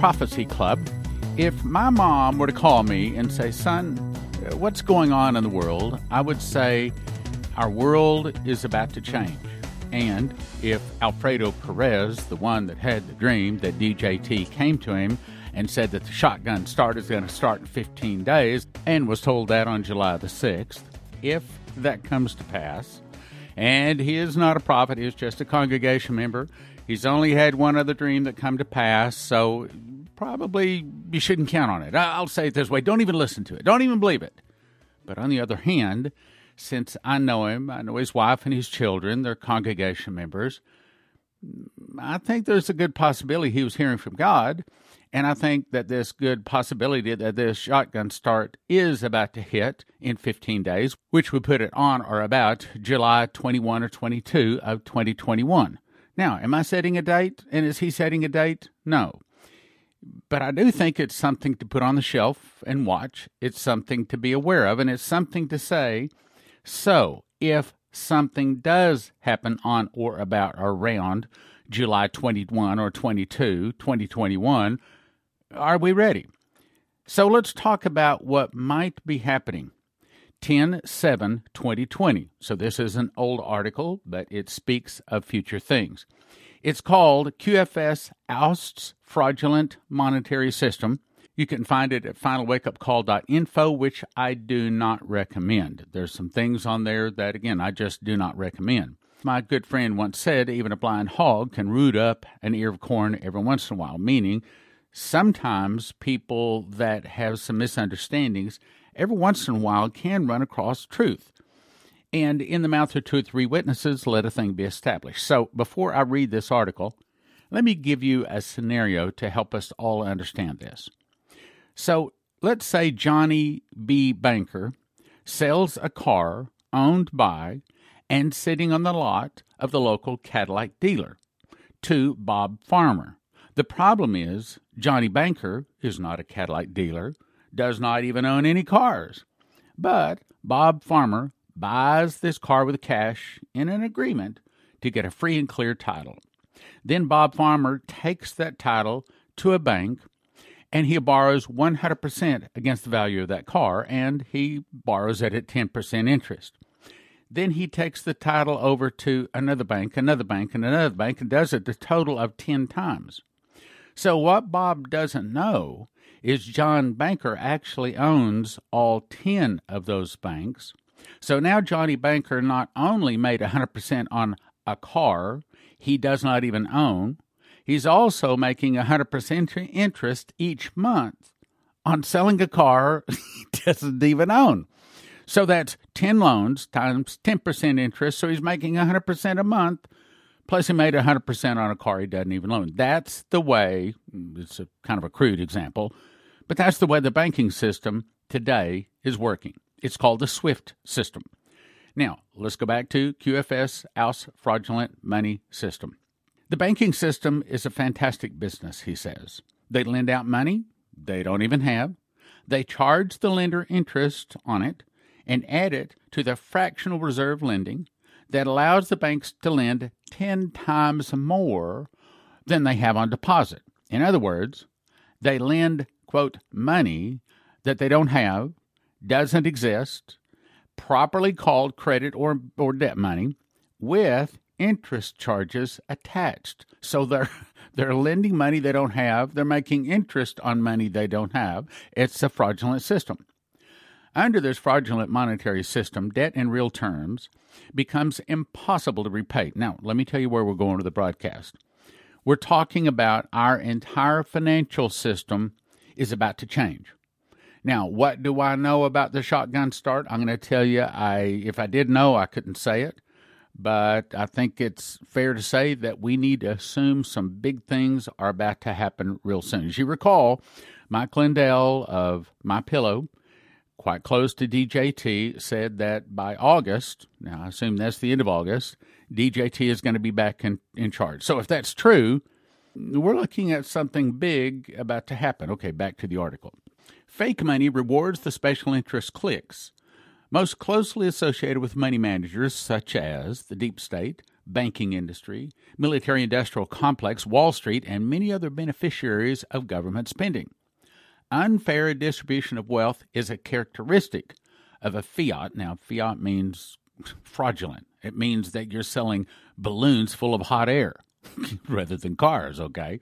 Prophecy Club. If my mom were to call me and say, Son, what's going on in the world? I would say, Our world is about to change. And if Alfredo Perez, the one that had the dream that DJT came to him and said that the shotgun start is going to start in 15 days, and was told that on July the 6th, if that comes to pass, and he is not a prophet, he is just a congregation member, he's only had one other dream that come to pass, so probably you shouldn't count on it. I'll say it this way don't even listen to it, don't even believe it. But on the other hand, since I know him, I know his wife and his children, they're congregation members. I think there's a good possibility he was hearing from God. And I think that this good possibility that this shotgun start is about to hit in 15 days, which would put it on or about July 21 or 22 of 2021. Now, am I setting a date? And is he setting a date? No. But I do think it's something to put on the shelf and watch. It's something to be aware of, and it's something to say. So, if something does happen on or about or around July 21 or 22, 2021, are we ready? So let's talk about what might be happening. 10 7 2020. So this is an old article, but it speaks of future things. It's called QFS Ousts Fraudulent Monetary System. You can find it at finalwakeupcall.info, which I do not recommend. There's some things on there that, again, I just do not recommend. My good friend once said even a blind hog can root up an ear of corn every once in a while, meaning sometimes people that have some misunderstandings every once in a while can run across truth. And in the mouth of two or three witnesses, let a thing be established. So before I read this article, let me give you a scenario to help us all understand this. So let's say Johnny B. Banker sells a car owned by and sitting on the lot of the local Cadillac dealer to Bob Farmer. The problem is, Johnny Banker is not a Cadillac dealer, does not even own any cars. But Bob Farmer buys this car with cash in an agreement to get a free and clear title. Then Bob Farmer takes that title to a bank and he borrows 100% against the value of that car and he borrows it at 10% interest. Then he takes the title over to another bank, another bank, and another bank and does it the total of 10 times. So, what Bob doesn't know is John Banker actually owns all 10 of those banks. So now Johnny Banker not only made 100% on a car he does not even own, he's also making 100% interest each month on selling a car he doesn't even own. So that's 10 loans times 10% interest. So he's making 100% a month Plus, he made 100% on a car he doesn't even own. That's the way, it's a kind of a crude example, but that's the way the banking system today is working. It's called the SWIFT system. Now, let's go back to QFS, Ousts Fraudulent Money System. The banking system is a fantastic business, he says. They lend out money they don't even have. They charge the lender interest on it and add it to the fractional reserve lending that allows the banks to lend 10 times more than they have on deposit. In other words, they lend, quote, money that they don't have, doesn't exist, properly called credit or, or debt money, with interest charges attached. So they're they're lending money they don't have, they're making interest on money they don't have. It's a fraudulent system. Under this fraudulent monetary system, debt in real terms becomes impossible to repay. Now, let me tell you where we're going with the broadcast. We're talking about our entire financial system is about to change. Now, what do I know about the shotgun start? I'm going to tell you I if I did know, I couldn't say it, but I think it's fair to say that we need to assume some big things are about to happen real soon. As you recall, Mike Lindell of My Pillow quite close to DJT, said that by August, now I assume that's the end of August, DJT is going to be back in, in charge. So if that's true, we're looking at something big about to happen. Okay, back to the article. Fake money rewards the special interest cliques, most closely associated with money managers such as the deep state, banking industry, military industrial complex, Wall Street, and many other beneficiaries of government spending. Unfair distribution of wealth is a characteristic of a fiat. Now, fiat means fraudulent, it means that you're selling balloons full of hot air rather than cars, okay?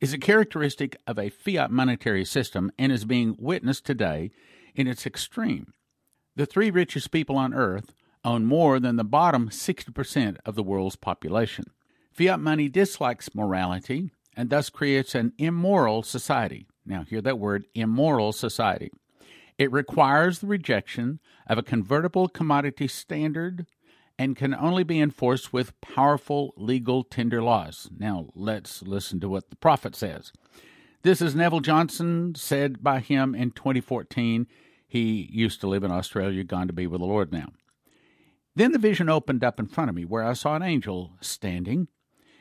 Is a characteristic of a fiat monetary system and is being witnessed today in its extreme. The three richest people on earth own more than the bottom 60% of the world's population. Fiat money dislikes morality and thus creates an immoral society. Now, hear that word immoral society. It requires the rejection of a convertible commodity standard and can only be enforced with powerful legal tender laws. Now, let's listen to what the prophet says. This is Neville Johnson, said by him in 2014. He used to live in Australia, gone to be with the Lord now. Then the vision opened up in front of me, where I saw an angel standing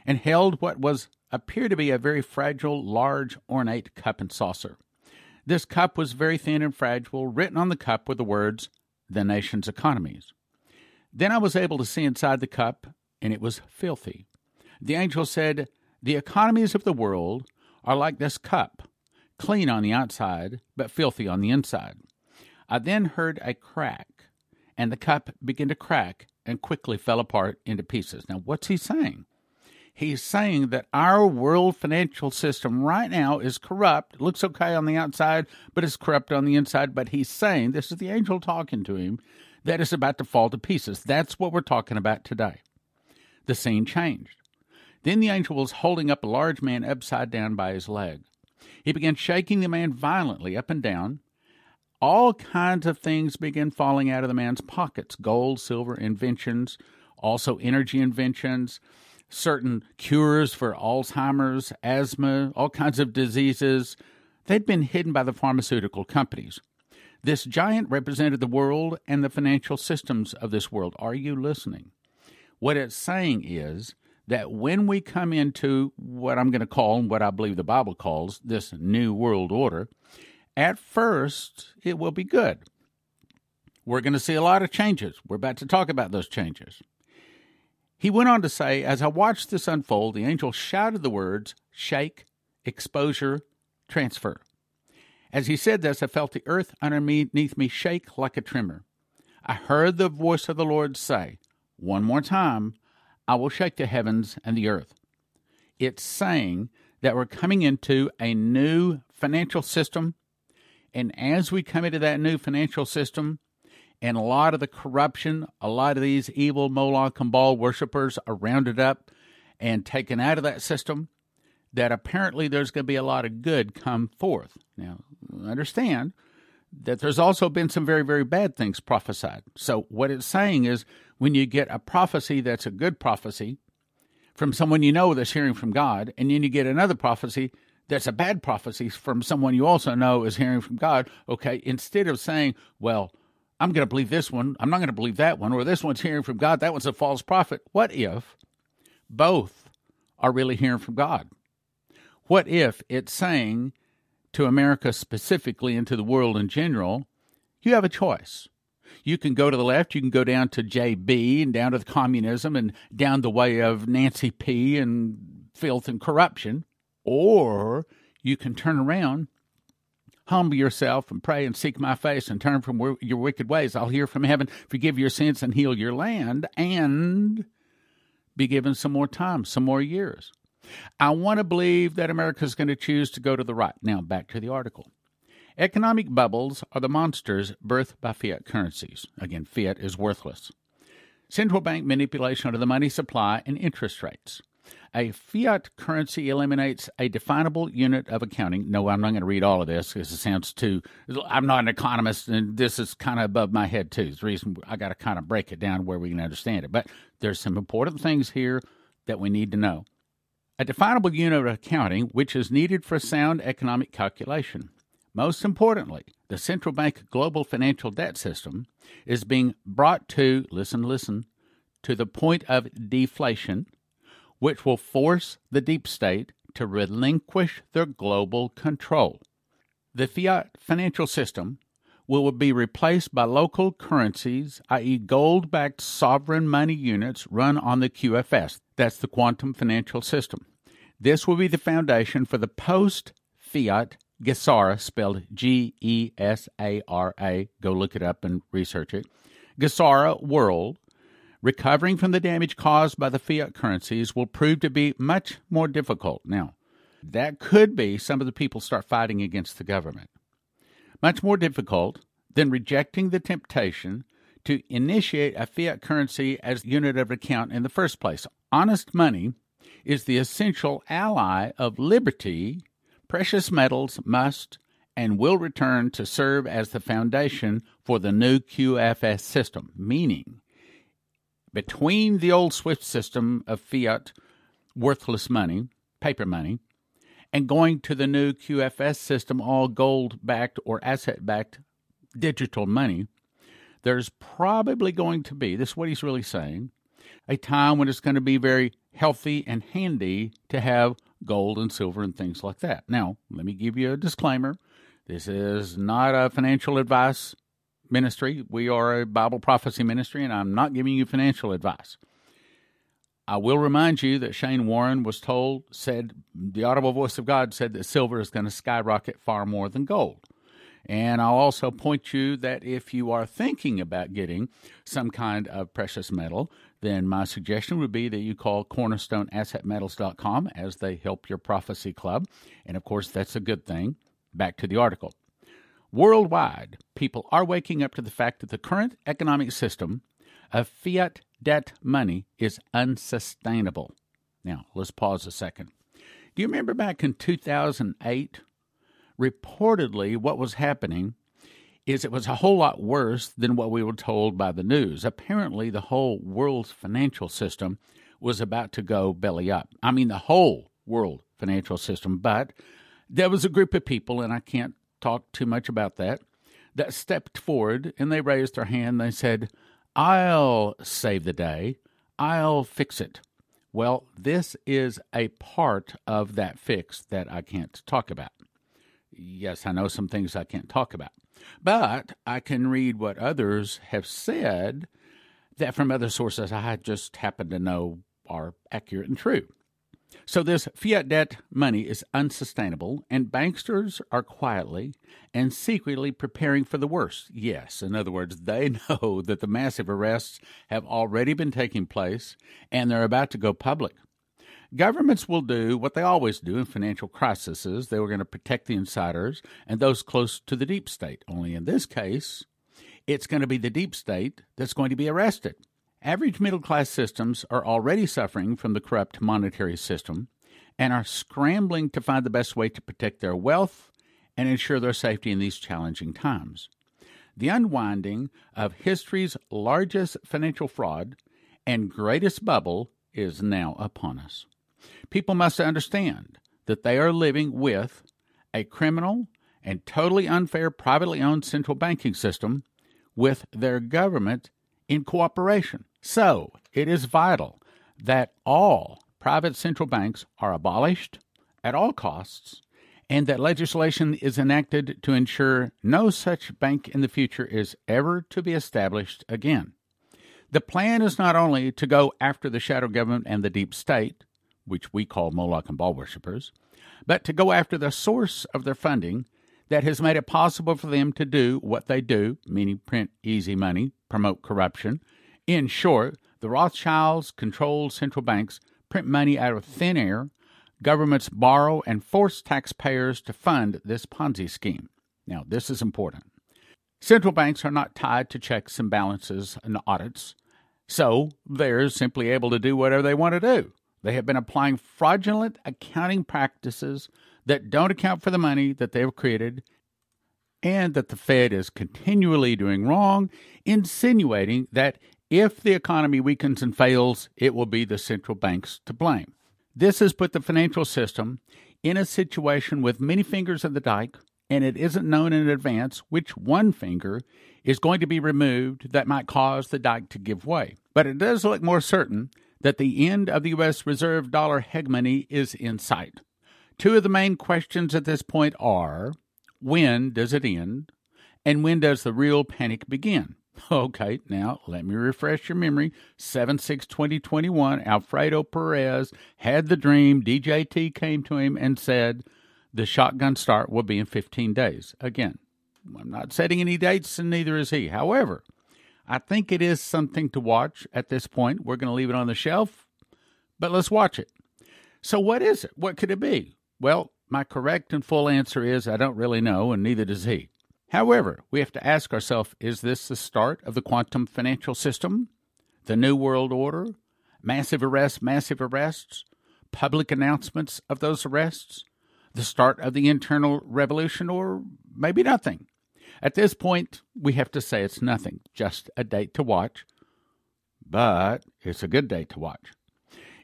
and held what was appeared to be a very fragile, large, ornate cup and saucer. This cup was very thin and fragile. Written on the cup were the words, The nation's economies. Then I was able to see inside the cup, and it was filthy. The angel said, The economies of the world are like this cup, clean on the outside, but filthy on the inside. I then heard a crack, and the cup began to crack and quickly fell apart into pieces. Now, what's he saying? He's saying that our world financial system right now is corrupt. It looks okay on the outside, but it's corrupt on the inside. But he's saying, this is the angel talking to him, that is about to fall to pieces. That's what we're talking about today. The scene changed. Then the angel was holding up a large man upside down by his leg. He began shaking the man violently up and down. All kinds of things began falling out of the man's pockets gold, silver, inventions, also energy inventions certain cures for Alzheimer's, asthma, all kinds of diseases. They'd been hidden by the pharmaceutical companies. This giant represented the world and the financial systems of this world. Are you listening? What it's saying is that when we come into what I'm going to call, and what I believe the Bible calls, this new world order, at first it will be good. We're going to see a lot of changes. We're about to talk about those changes. He went on to say, As I watched this unfold, the angel shouted the words, Shake, exposure, transfer. As he said this, I felt the earth underneath me shake like a tremor. I heard the voice of the Lord say, One more time, I will shake the heavens and the earth. It's saying that we're coming into a new financial system. And as we come into that new financial system, and a lot of the corruption, a lot of these evil Moloch and Baal worshippers are rounded up and taken out of that system. That apparently there's going to be a lot of good come forth. Now, understand that there's also been some very, very bad things prophesied. So, what it's saying is when you get a prophecy that's a good prophecy from someone you know that's hearing from God, and then you get another prophecy that's a bad prophecy from someone you also know is hearing from God, okay, instead of saying, well, I'm going to believe this one. I'm not going to believe that one. Or this one's hearing from God. That one's a false prophet. What if both are really hearing from God? What if it's saying to America specifically and to the world in general, you have a choice. You can go to the left, you can go down to JB and down to the communism and down the way of Nancy P and filth and corruption, or you can turn around humble yourself and pray and seek my face and turn from your wicked ways. I'll hear from heaven, forgive your sins and heal your land, and be given some more time, some more years. I want to believe that America is going to choose to go to the right. Now, back to the article. Economic bubbles are the monsters birthed by fiat currencies. Again, fiat is worthless. Central bank manipulation of the money supply and interest rates. A fiat currency eliminates a definable unit of accounting. No, I'm not going to read all of this because it sounds too. I'm not an economist, and this is kind of above my head too. It's the reason I got to kind of break it down where we can understand it. But there's some important things here that we need to know. A definable unit of accounting, which is needed for sound economic calculation. Most importantly, the central bank global financial debt system is being brought to, listen, listen, to the point of deflation which will force the deep state to relinquish their global control. The fiat financial system will be replaced by local currencies, i.e., gold backed sovereign money units run on the QFS. That's the quantum financial system. This will be the foundation for the post fiat GESARA, spelled G E S A R A. Go look it up and research it. GESARA world. Recovering from the damage caused by the fiat currencies will prove to be much more difficult. Now, that could be some of the people start fighting against the government. Much more difficult than rejecting the temptation to initiate a fiat currency as unit of account in the first place. Honest money is the essential ally of liberty precious metals must and will return to serve as the foundation for the new QFS system, meaning between the old SWIFT system of fiat worthless money, paper money, and going to the new QFS system, all gold backed or asset backed digital money, there's probably going to be, this is what he's really saying, a time when it's going to be very healthy and handy to have gold and silver and things like that. Now, let me give you a disclaimer. This is not a financial advice ministry. We are a Bible prophecy ministry, and I'm not giving you financial advice. I will remind you that Shane Warren was told, said, the audible voice of God said that silver is going to skyrocket far more than gold. And I'll also point you that if you are thinking about getting some kind of precious metal, then my suggestion would be that you call cornerstoneassetmetals.com as they help your prophecy club. And of course, that's a good thing. Back to the article. Worldwide, people are waking up to the fact that the current economic system of fiat debt money is unsustainable. Now, let's pause a second. Do you remember back in 2008? Reportedly, what was happening is it was a whole lot worse than what we were told by the news. Apparently, the whole world's financial system was about to go belly up. I mean, the whole world financial system. But there was a group of people, and I can't talk too much about that, that stepped forward and they raised their hand. They said, I'll save the day, I'll fix it. Well, this is a part of that fix that I can't talk about. Yes, I know some things I can't talk about. But I can read what others have said that from other sources I just happen to know are accurate and true. So, this fiat debt money is unsustainable, and banksters are quietly and secretly preparing for the worst. Yes, in other words, they know that the massive arrests have already been taking place and they're about to go public. Governments will do what they always do in financial crises. They were going to protect the insiders and those close to the deep state. Only in this case, it's going to be the deep state that's going to be arrested. Average middle class systems are already suffering from the corrupt monetary system and are scrambling to find the best way to protect their wealth and ensure their safety in these challenging times. The unwinding of history's largest financial fraud and greatest bubble is now upon us. People must understand that they are living with a criminal and totally unfair privately owned central banking system with their government in cooperation. So, it is vital that all private central banks are abolished at all costs and that legislation is enacted to ensure no such bank in the future is ever to be established again. The plan is not only to go after the shadow government and the deep state, which we call Moloch and Baal worshippers, but to go after the source of their funding that has made it possible for them to do what they do, meaning print easy money, promote corruption. In short, the Rothschilds control central banks, print money out of thin air, governments borrow and force taxpayers to fund this Ponzi scheme. Now, this is important. Central banks are not tied to checks and balances and audits, so they're simply able to do whatever they want to do. They have been applying fraudulent accounting practices that don't account for the money that they have created and that the Fed is continually doing wrong, insinuating that if the economy weakens and fails, it will be the central banks to blame. This has put the financial system in a situation with many fingers in the dike, and it isn't known in advance which one finger is going to be removed that might cause the dike to give way. But it does look more certain that the end of the U.S. reserve dollar hegemony is in sight. Two of the main questions at this point are when does it end? And when does the real panic begin? Okay, now let me refresh your memory. 7 6 2021, Alfredo Perez had the dream. DJT came to him and said, The shotgun start will be in 15 days. Again, I'm not setting any dates, and neither is he. However, I think it is something to watch at this point. We're going to leave it on the shelf, but let's watch it. So, what is it? What could it be? Well, my correct and full answer is I don't really know, and neither does he. However, we have to ask ourselves is this the start of the quantum financial system? The New World Order? Massive arrests, massive arrests? Public announcements of those arrests? The start of the internal revolution? Or maybe nothing? At this point, we have to say it's nothing, just a date to watch. But it's a good date to watch.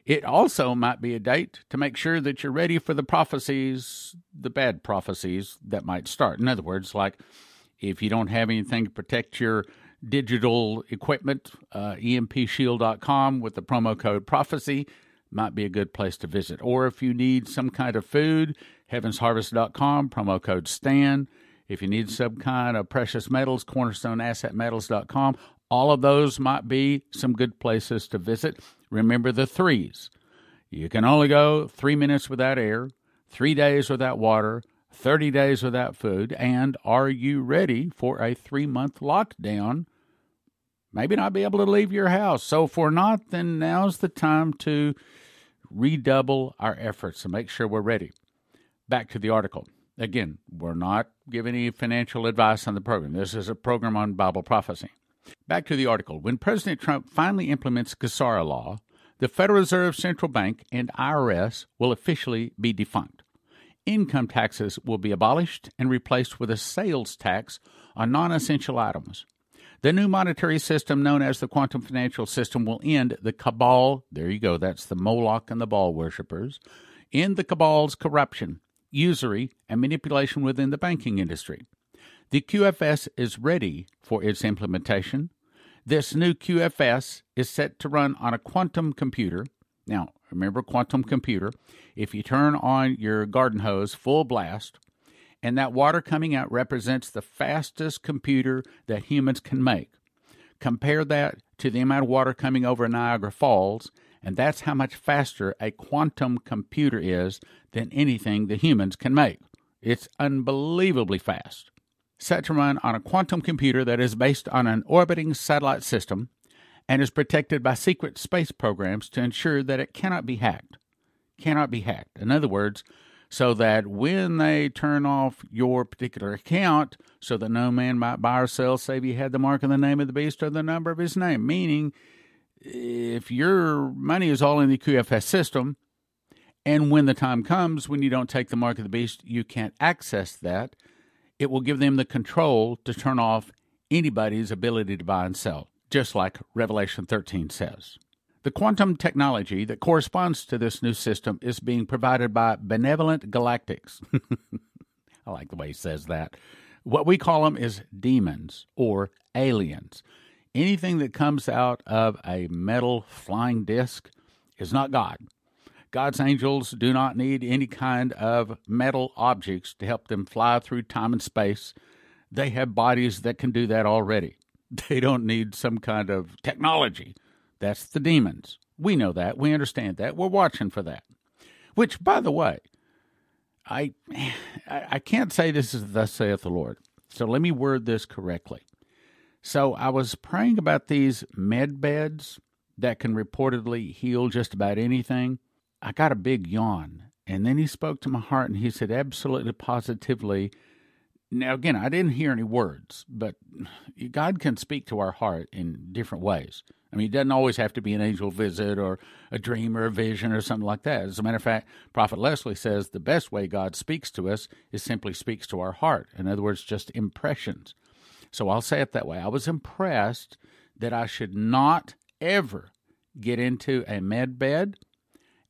It also might be a date to make sure that you're ready for the prophecies, the bad prophecies that might start. In other words, like if you don't have anything to protect your digital equipment, uh, empshield.com with the promo code prophecy might be a good place to visit. Or if you need some kind of food, heavensharvest.com, promo code STAN. If you need some kind of precious metals, cornerstoneassetmetals.com. All of those might be some good places to visit. Remember the threes. You can only go three minutes without air, three days without water, 30 days without food, and are you ready for a three month lockdown? Maybe not be able to leave your house. So, if we're not, then now's the time to redouble our efforts and make sure we're ready. Back to the article. Again, we're not giving any financial advice on the program. This is a program on Bible prophecy. Back to the article. When President Trump finally implements GESARA law, the Federal Reserve Central Bank and IRS will officially be defunct. Income taxes will be abolished and replaced with a sales tax on non essential items. The new monetary system, known as the quantum financial system, will end the cabal. There you go, that's the Moloch and the Baal worshippers. End the cabal's corruption, usury, and manipulation within the banking industry. The QFS is ready for its implementation. This new QFS is set to run on a quantum computer. Now, remember quantum computer. If you turn on your garden hose full blast, and that water coming out represents the fastest computer that humans can make. Compare that to the amount of water coming over Niagara Falls, and that's how much faster a quantum computer is than anything the humans can make. It's unbelievably fast set to run on a quantum computer that is based on an orbiting satellite system and is protected by secret space programs to ensure that it cannot be hacked. Cannot be hacked. In other words, so that when they turn off your particular account, so that no man might buy or sell save he had the mark of the name of the beast or the number of his name. Meaning, if your money is all in the QFS system, and when the time comes when you don't take the mark of the beast, you can't access that it will give them the control to turn off anybody's ability to buy and sell, just like Revelation 13 says. The quantum technology that corresponds to this new system is being provided by Benevolent Galactics. I like the way he says that. What we call them is demons or aliens. Anything that comes out of a metal flying disc is not God. God's angels do not need any kind of metal objects to help them fly through time and space. They have bodies that can do that already. They don't need some kind of technology. That's the demons. We know that. We understand that. We're watching for that. Which, by the way, I I can't say this is thus saith the Lord. So let me word this correctly. So I was praying about these med beds that can reportedly heal just about anything. I got a big yawn. And then he spoke to my heart and he said, absolutely positively. Now, again, I didn't hear any words, but God can speak to our heart in different ways. I mean, it doesn't always have to be an angel visit or a dream or a vision or something like that. As a matter of fact, Prophet Leslie says the best way God speaks to us is simply speaks to our heart. In other words, just impressions. So I'll say it that way. I was impressed that I should not ever get into a med bed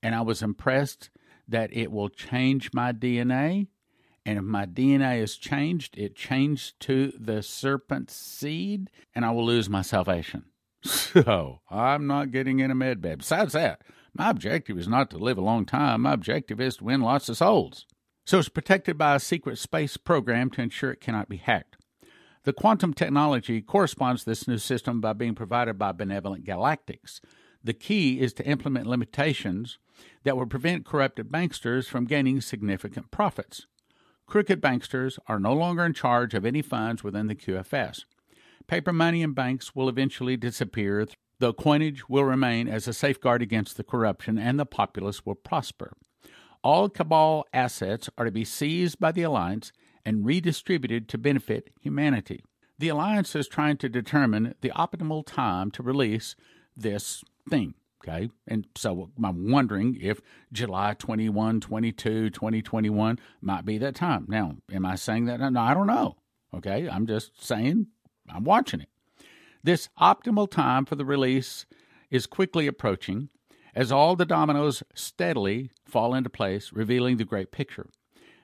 and I was impressed that it will change my DNA. And if my DNA is changed, it changed to the serpent seed, and I will lose my salvation. So I'm not getting in a med bed. Besides that, my objective is not to live a long time. My objective is to win lots of souls. So it's protected by a secret space program to ensure it cannot be hacked. The quantum technology corresponds to this new system by being provided by Benevolent Galactics. The key is to implement limitations that will prevent corrupted banksters from gaining significant profits. Crooked banksters are no longer in charge of any funds within the QFS. Paper money in banks will eventually disappear. though coinage will remain as a safeguard against the corruption, and the populace will prosper. All Cabal assets are to be seized by the Alliance and redistributed to benefit humanity. The Alliance is trying to determine the optimal time to release this thing. Okay. And so I'm wondering if July 21, 22, 2021 might be that time. Now, am I saying that? No, I don't know. Okay. I'm just saying I'm watching it. This optimal time for the release is quickly approaching as all the dominoes steadily fall into place, revealing the great picture.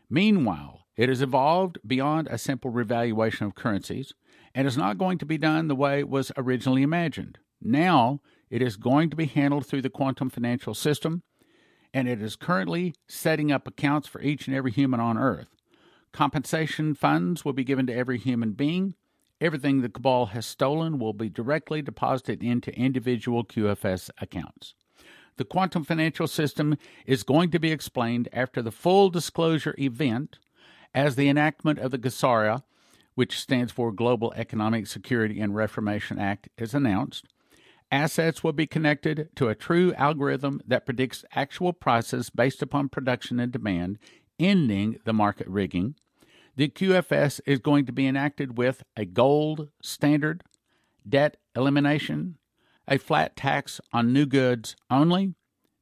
Meanwhile, it has evolved beyond a simple revaluation of currencies and is not going to be done the way it was originally imagined. Now, it is going to be handled through the quantum financial system, and it is currently setting up accounts for each and every human on Earth. Compensation funds will be given to every human being. Everything the cabal has stolen will be directly deposited into individual QFS accounts. The quantum financial system is going to be explained after the full disclosure event as the enactment of the GESARA, which stands for Global Economic Security and Reformation Act, is announced. Assets will be connected to a true algorithm that predicts actual prices based upon production and demand, ending the market rigging. The QFS is going to be enacted with a gold standard, debt elimination, a flat tax on new goods only,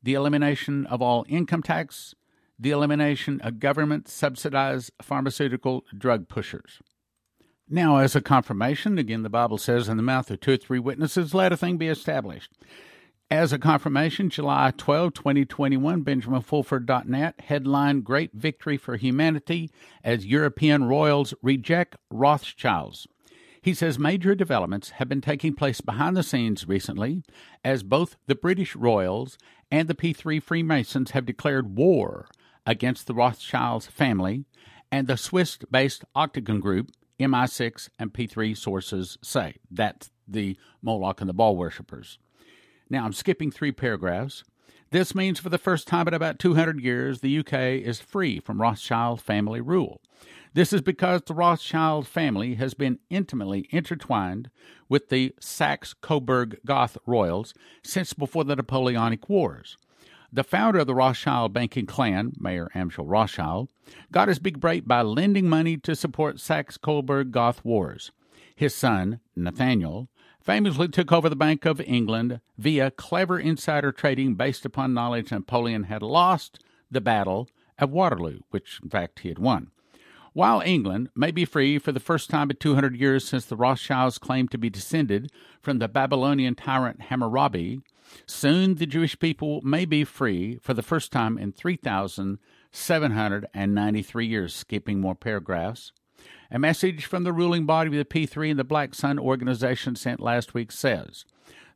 the elimination of all income tax, the elimination of government subsidized pharmaceutical drug pushers. Now, as a confirmation, again, the Bible says, in the mouth of two or three witnesses, let a thing be established. As a confirmation, July 12, 2021, BenjaminFulford.net headline Great Victory for Humanity as European Royals Reject Rothschilds. He says major developments have been taking place behind the scenes recently as both the British Royals and the P3 Freemasons have declared war against the Rothschilds family and the Swiss based Octagon Group MI6 and P3 sources say. That's the Moloch and the Baal worshippers. Now, I'm skipping three paragraphs. This means for the first time in about 200 years, the UK is free from Rothschild family rule. This is because the Rothschild family has been intimately intertwined with the Saxe Coburg Goth royals since before the Napoleonic Wars. The founder of the Rothschild banking clan, Mayer Amschel Rothschild, got his big break by lending money to support Saxe Coburg Goth wars. His son, Nathaniel, famously took over the Bank of England via clever insider trading based upon knowledge Napoleon had lost the Battle of Waterloo, which in fact he had won. While England may be free for the first time in 200 years since the Rothschilds claimed to be descended from the Babylonian tyrant Hammurabi, Soon the Jewish people may be free for the first time in 3,793 years, skipping more paragraphs. A message from the ruling body of the P3 and the Black Sun organization sent last week says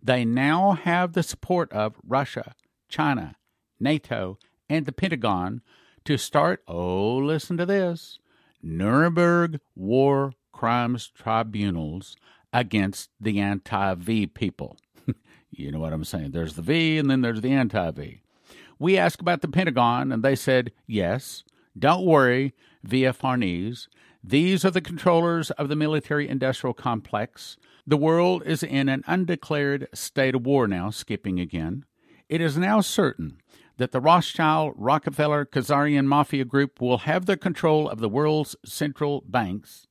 they now have the support of Russia, China, NATO, and the Pentagon to start, oh, listen to this, Nuremberg war crimes tribunals against the anti V people. You know what I'm saying? There's the V and then there's the anti V. We asked about the Pentagon and they said, yes, don't worry, via Farnese. These are the controllers of the military industrial complex. The world is in an undeclared state of war now, skipping again. It is now certain that the Rothschild, Rockefeller, Khazarian Mafia Group will have the control of the world's central banks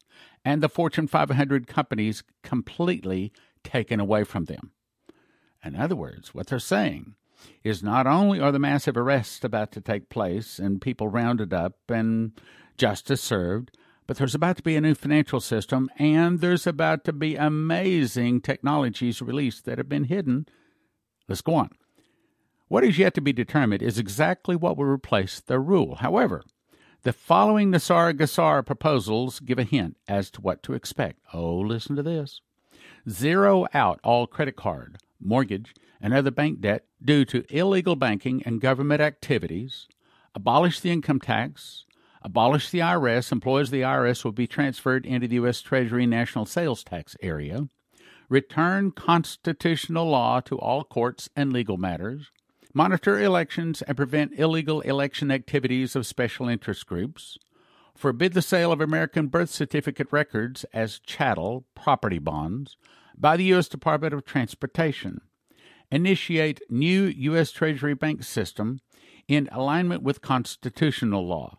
and the Fortune 500 companies completely taken away from them. In other words, what they're saying is not only are the massive arrests about to take place and people rounded up and justice served, but there's about to be a new financial system and there's about to be amazing technologies released that have been hidden. Let's go on. What is yet to be determined is exactly what will replace the rule. However, the following NESARA GESARA proposals give a hint as to what to expect. Oh, listen to this. Zero out all credit card, mortgage, and other bank debt due to illegal banking and government activities, abolish the income tax, abolish the IRS, employees of the IRS will be transferred into the U.S. Treasury National Sales Tax area, return constitutional law to all courts and legal matters, monitor elections and prevent illegal election activities of special interest groups, forbid the sale of American birth certificate records as chattel property bonds by the U.S. Department of Transportation, initiate new U.S. Treasury bank system in alignment with constitutional law,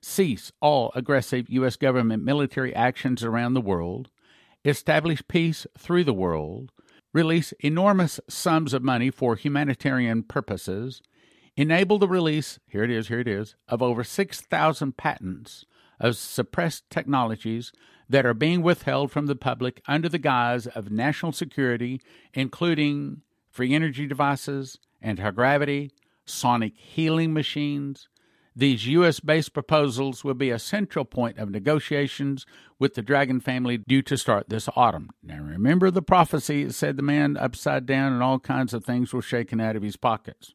cease all aggressive U.S. government military actions around the world, establish peace through the world, release enormous sums of money for humanitarian purposes, enable the release, here it is, here it is, of over 6,000 patents of suppressed technologies that are being withheld from the public under the guise of national security, including free energy devices, anti gravity, sonic healing machines, these U.S. based proposals will be a central point of negotiations with the Dragon family due to start this autumn. Now, remember the prophecy said the man upside down and all kinds of things were shaken out of his pockets.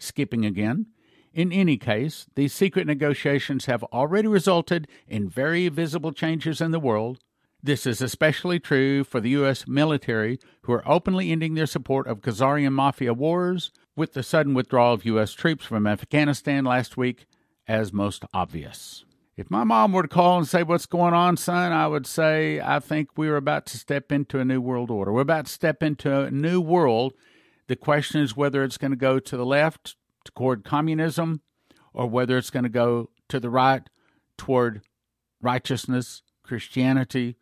Skipping again. In any case, these secret negotiations have already resulted in very visible changes in the world. This is especially true for the U.S. military, who are openly ending their support of Khazarian mafia wars, with the sudden withdrawal of U.S. troops from Afghanistan last week as most obvious. If my mom were to call and say, What's going on, son? I would say, I think we're about to step into a new world order. We're about to step into a new world. The question is whether it's going to go to the left toward communism or whether it's going to go to the right toward righteousness, Christianity,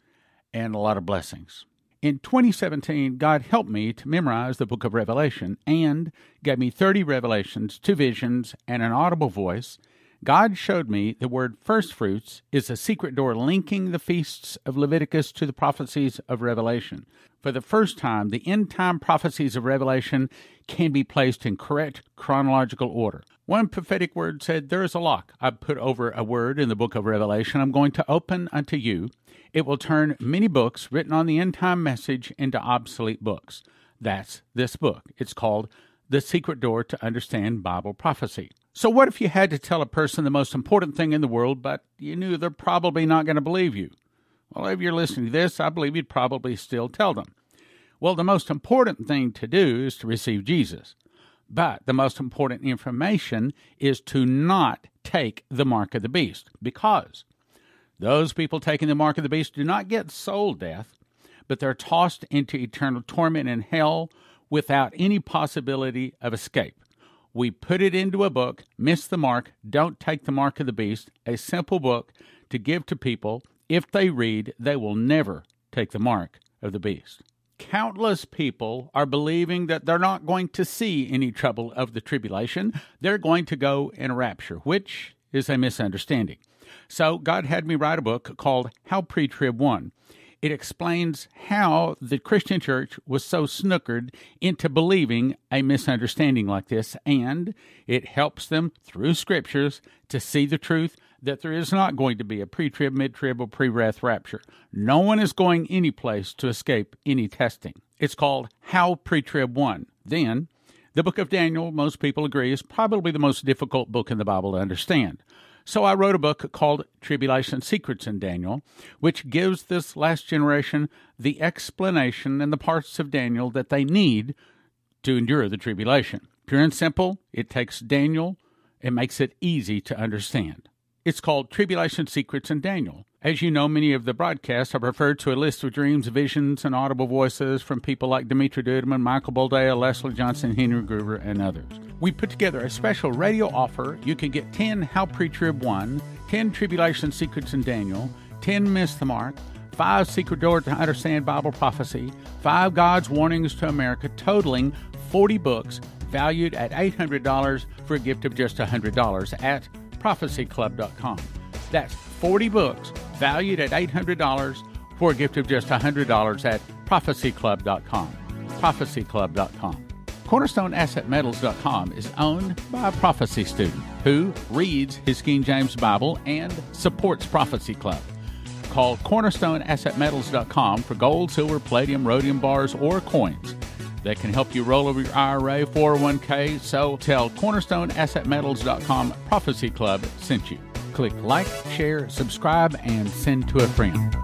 and a lot of blessings. In 2017, God helped me to memorize the book of Revelation and gave me 30 revelations, two visions, and an audible voice. God showed me the word first fruits is a secret door linking the feasts of Leviticus to the prophecies of Revelation. For the first time, the end time prophecies of Revelation can be placed in correct chronological order. One prophetic word said, There is a lock I put over a word in the book of Revelation. I'm going to open unto you it will turn many books written on the end time message into obsolete books. That's this book. It's called The Secret Door to Understand Bible Prophecy. So, what if you had to tell a person the most important thing in the world, but you knew they're probably not going to believe you? Well, if you're listening to this, I believe you'd probably still tell them. Well, the most important thing to do is to receive Jesus. But the most important information is to not take the mark of the beast because those people taking the mark of the beast do not get soul death, but they're tossed into eternal torment in hell without any possibility of escape. We put it into a book, Miss the Mark, Don't Take the Mark of the Beast, a simple book to give to people. If they read, they will never take the mark of the beast. Countless people are believing that they're not going to see any trouble of the tribulation. They're going to go in a rapture, which is a misunderstanding. So God had me write a book called How Pre Trib Won. It explains how the Christian church was so snookered into believing a misunderstanding like this, and it helps them through scriptures to see the truth that there is not going to be a pre trib, mid trib, or pre wrath rapture. No one is going any place to escape any testing. It's called How Pre Trib Won. Then, the book of Daniel, most people agree, is probably the most difficult book in the Bible to understand. So I wrote a book called Tribulation Secrets in Daniel, which gives this last generation the explanation and the parts of Daniel that they need to endure the tribulation. Pure and simple, it takes Daniel and makes it easy to understand. It's called Tribulation Secrets in Daniel. As you know, many of the broadcasts have referred to a list of dreams, visions, and audible voices from people like Dimitri Duduman, Michael Boldea, Leslie Johnson, Henry Gruver, and others. We put together a special radio offer. You can get 10 How Pre-Trib Won, 10 Tribulation Secrets in Daniel, 10 Miss the Mark, 5 Secret Door to Understand Bible Prophecy, 5 God's Warnings to America, totaling 40 books valued at $800 for a gift of just $100 at prophecyclub.com. That's 40 books valued at $800 for a gift of just $100 at prophecyclub.com. Prophecyclub.com. CornerstoneAssetMetals.com is owned by a prophecy student who reads his King James Bible and supports Prophecy Club. Call CornerstoneAssetMetals.com for gold, silver, palladium, rhodium bars, or coins that can help you roll over your IRA, 401k. So tell CornerstoneAssetMetals.com Prophecy Club sent you. Click like, share, subscribe, and send to a friend.